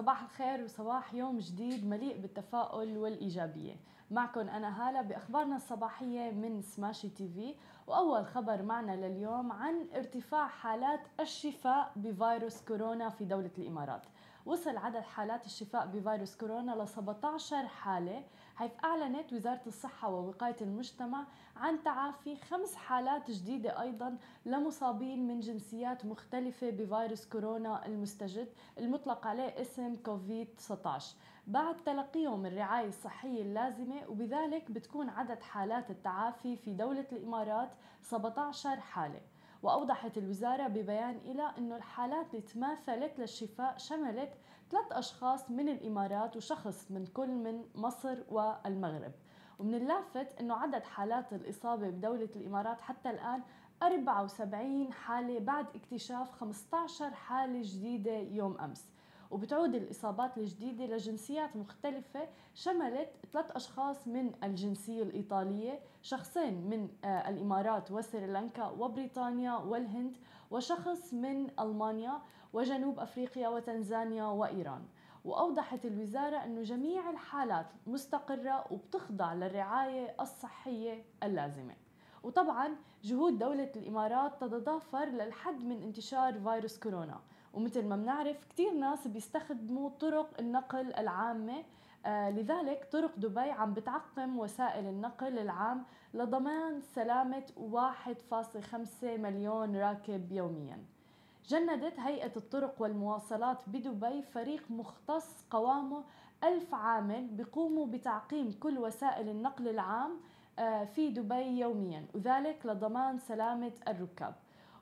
صباح الخير وصباح يوم جديد مليء بالتفاؤل والإيجابية. معكم أنا هالة بأخبارنا الصباحية من سماشي تي في. وأول خبر معنا لليوم عن ارتفاع حالات الشفاء بفيروس كورونا في دولة الإمارات. وصل عدد حالات الشفاء بفيروس كورونا ل 17 حالة حيث أعلنت وزارة الصحة ووقاية المجتمع عن تعافي خمس حالات جديدة أيضا لمصابين من جنسيات مختلفة بفيروس كورونا المستجد المطلق عليه اسم كوفيد 19 بعد تلقيهم الرعاية الصحية اللازمة وبذلك بتكون عدد حالات التعافي في دولة الإمارات 17 حالة. وأوضحت الوزارة ببيان إلى أنه الحالات اللي تماثلت للشفاء شملت ثلاث أشخاص من الإمارات وشخص من كل من مصر والمغرب. ومن اللافت أنه عدد حالات الإصابة بدولة الإمارات حتى الآن 74 حالة بعد اكتشاف 15 حالة جديدة يوم أمس. وبتعود الإصابات الجديدة لجنسيات مختلفة. شملت ثلاث أشخاص من الجنسية الإيطالية شخصين من آه، الإمارات وسريلانكا وبريطانيا والهند وشخص من ألمانيا وجنوب أفريقيا وتنزانيا وإيران. وأوضحت الوزارة أن جميع الحالات مستقرة وبتخضع للرعاية الصحية اللازمة. وطبعا جهود دولة الإمارات تتضافر للحد من انتشار فيروس كورونا. ومثل ما بنعرف كثير ناس بيستخدموا طرق النقل العامة آه لذلك طرق دبي عم بتعقم وسائل النقل العام لضمان سلامة 1.5 مليون راكب يومياً. جندت هيئة الطرق والمواصلات بدبي فريق مختص قوامه ألف عامل بيقوموا بتعقيم كل وسائل النقل العام آه، في دبي يوميا وذلك لضمان سلامة الركاب.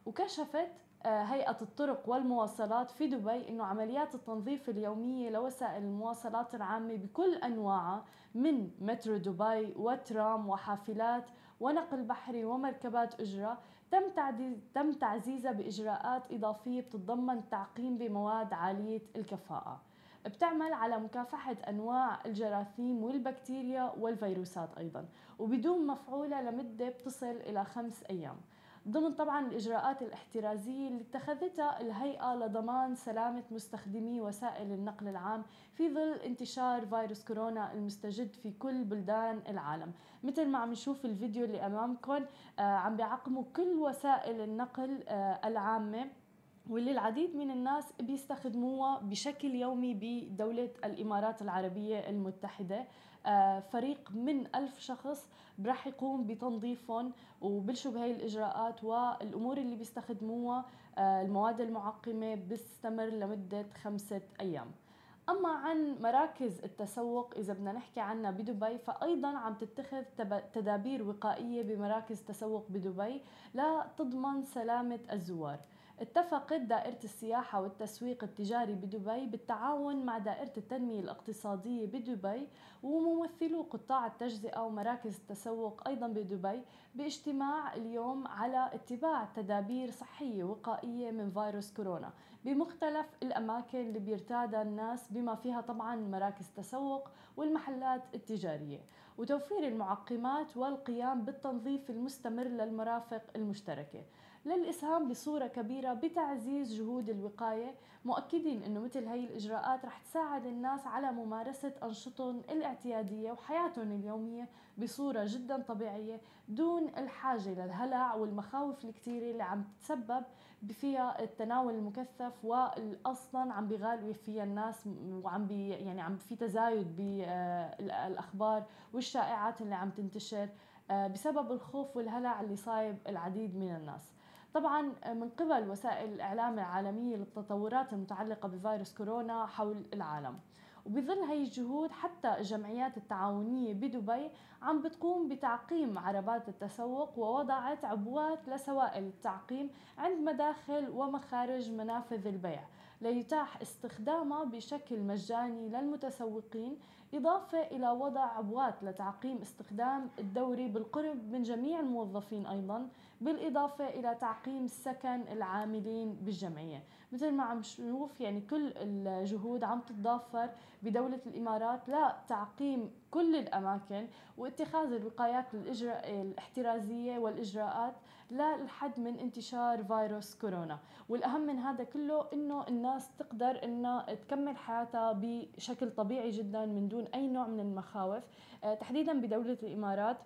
وكشفت هيئة الطرق والمواصلات في دبي أنه عمليات التنظيف اليومية لوسائل المواصلات العامة بكل أنواعها من مترو دبي وترام وحافلات ونقل بحري ومركبات أجرة تم تم تعزيزها بإجراءات إضافية بتتضمن التعقيم بمواد عالية الكفاءة. بتعمل على مكافحة أنواع الجراثيم والبكتيريا والفيروسات أيضا وبدون مفعولة لمدة بتصل إلى خمس أيام. ضمن طبعا الإجراءات الاحترازية اللي اتخذتها الهيئة لضمان سلامة مستخدمي وسائل النقل العام في ظل انتشار فيروس كورونا المستجد في كل بلدان العالم. مثل ما عم نشوف الفيديو اللي أمامكم آه، عم بيعقموا كل وسائل النقل آه، العامة واللي العديد من الناس بيستخدموها بشكل يومي بدولة الإمارات العربية المتحدة. آه، فريق من ألف شخص رح يقوم بتنظيفهم وبلشوا بهي الإجراءات والأمور اللي بيستخدموها آه، المواد المعقمة بتستمر لمدة خمسة أيام. أما عن مراكز التسوق إذا بدنا نحكي عنها بدبي فأيضا عم تتخذ تدابير وقائية بمراكز تسوق بدبي لتضمن سلامة الزوار. اتفقت دائرة السياحة والتسويق التجاري بدبي بالتعاون مع دائرة التنمية الاقتصادية بدبي وممثلو قطاع التجزئة ومراكز التسوق أيضا بدبي باجتماع اليوم على اتباع تدابير صحية وقائية من فيروس كورونا. بمختلف الأماكن اللي بيرتادها الناس بما فيها طبعا مراكز التسوق والمحلات التجارية. وتوفير المعقمات والقيام بالتنظيف المستمر للمرافق المشتركة. للإسهام بصورة كبيرة بتعزيز جهود الوقاية مؤكدين أنه مثل هي الإجراءات رح تساعد الناس على ممارسة أنشطتهم الاعتيادية وحياتهم اليومية بصورة جدا طبيعية دون الحاجة للهلع والمخاوف الكثيرة اللي عم تتسبب فيها التناول المكثف واصلا عم بيغالوا فيها الناس وعم بي يعني عم في تزايد بالأخبار والشائعات اللي عم تنتشر آه، بسبب الخوف والهلع اللي صايب العديد من الناس. طبعا آه، من قبل وسائل الإعلام العالمية للتطورات المتعلقة بفيروس كورونا حول العالم. وبظل هي الجهود حتى الجمعيات التعاونية بدبي عم بتقوم بتعقيم عربات التسوق ووضعت عبوات لسوائل التعقيم عند مداخل ومخارج منافذ البيع ليتاح استخدامها بشكل مجاني للمتسوقين إضافة إلى وضع عبوات لتعقيم استخدام الدوري بالقرب من جميع الموظفين أيضا. بالإضافة إلى تعقيم سكن العاملين بالجمعية. مثل ما عم نشوف يعني كل الجهود عم تتضافر بدولة الإمارات لتعقيم كل الأماكن واتخاذ الوقايات الإجراء الاحترازية والإجراءات للحد من انتشار فيروس كورونا. والأهم من هذا كله إنه الناس تقدر إنها تكمل حياتها بشكل طبيعي جدا من دون أي نوع من المخاوف. آه، تحديدا بدولة الإمارات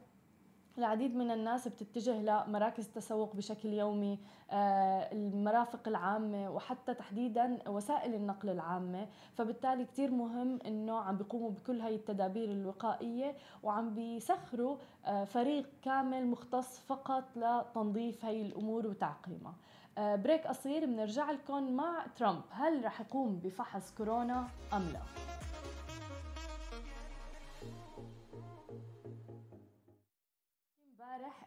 العديد من الناس بتتجه لمراكز التسوق بشكل يومي آه، المرافق العامة وحتى تحديدا وسائل النقل العامة. فبالتالي كتير مهم إنه عم بيقوموا بكل هاي التدابير الوقائية وعم بيسخروا آه، فريق كامل مختص فقط لتنظيف هاي الأمور وتعقيمها. آه، بريك قصير بنرجع لكم مع ترامب. هل رح يقوم بفحص كورونا أم لا؟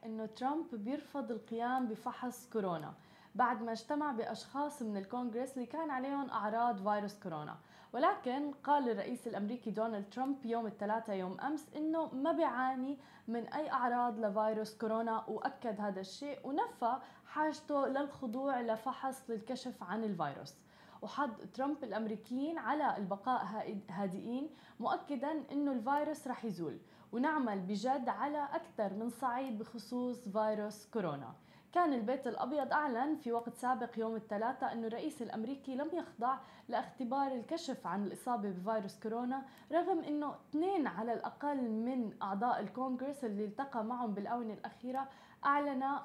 إنه ترامب بيرفض القيام بفحص كورونا بعد ما اجتمع بأشخاص من الكونغرس اللي كان عليهم أعراض فيروس كورونا. ولكن قال الرئيس الأمريكي دونالد ترامب يوم الثلاثاء يوم أمس إنه ما بيعاني من أي أعراض لفيروس كورونا وأكد هذا الشيء ونفى حاجته للخضوع لفحص للكشف عن الفيروس. وحض ترامب الأمريكيين على البقاء هادئين مؤكدا إنه الفيروس رح يزول. ونعمل بجد على أكثر من صعيد بخصوص فيروس كورونا. كان البيت الأبيض أعلن في وقت سابق يوم الثلاثاء أن الرئيس الأمريكي لم يخضع لاختبار الكشف عن الإصابة بفيروس كورونا رغم أنه اثنين على الأقل من أعضاء الكونغرس اللي التقى معهم بالآونة الأخيرة أعلن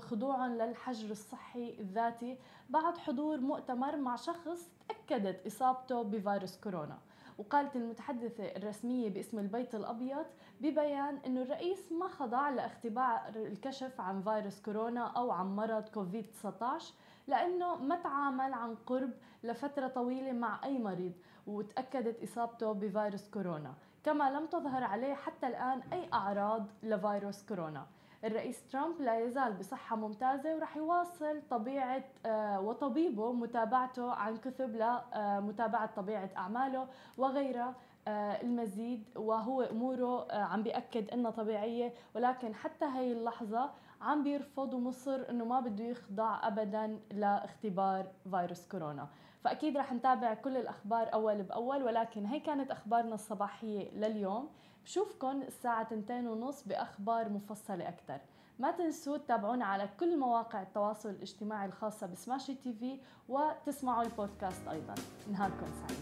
خضوعا للحجر الصحي الذاتي بعد حضور مؤتمر مع شخص تأكدت إصابته بفيروس كورونا. وقالت المتحدثة الرسمية باسم البيت الأبيض ببيان أنه الرئيس ما خضع لاختبار الكشف عن فيروس كورونا أو عن مرض كوفيد 19 لأنه ما تعامل عن قرب لفترة طويلة مع أي مريض وتأكدت إصابته بفيروس كورونا. كما لم تظهر عليه حتى الآن أي أعراض لفيروس كورونا. الرئيس ترامب لا يزال بصحة ممتازة ورح يواصل طبيعة آه، وطبيبه متابعته عن كثب لمتابعة طبيعة أعماله وغيرها آه، المزيد وهو اموره آه، عم بيأكد إنها طبيعية ولكن حتى هي اللحظة عم بيرفض ومصر إنه ما بده يخضع ابدا لاختبار فيروس كورونا. فأكيد رح نتابع كل الأخبار أول بأول ولكن هي كانت أخبارنا الصباحية لليوم. بشوفكن الساعة تنتين ونص بأخبار مفصلة أكثر ما تنسوا تتابعونا على كل مواقع التواصل الاجتماعي الخاصة ب Smashi TV وتسمعوا البودكاست أيضا. نهاركم سعيد.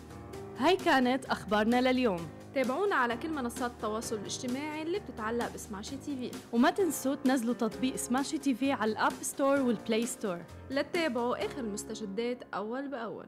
هاي كانت أخبارنا لليوم. تابعونا على كل منصات التواصل الاجتماعي اللي بتتعلق ب Smashi TV وما تنسوا تنزلوا تطبيق Smashi TV على ال App Store وال Play Store لتتابعوا آخر المستجدات أول بأول.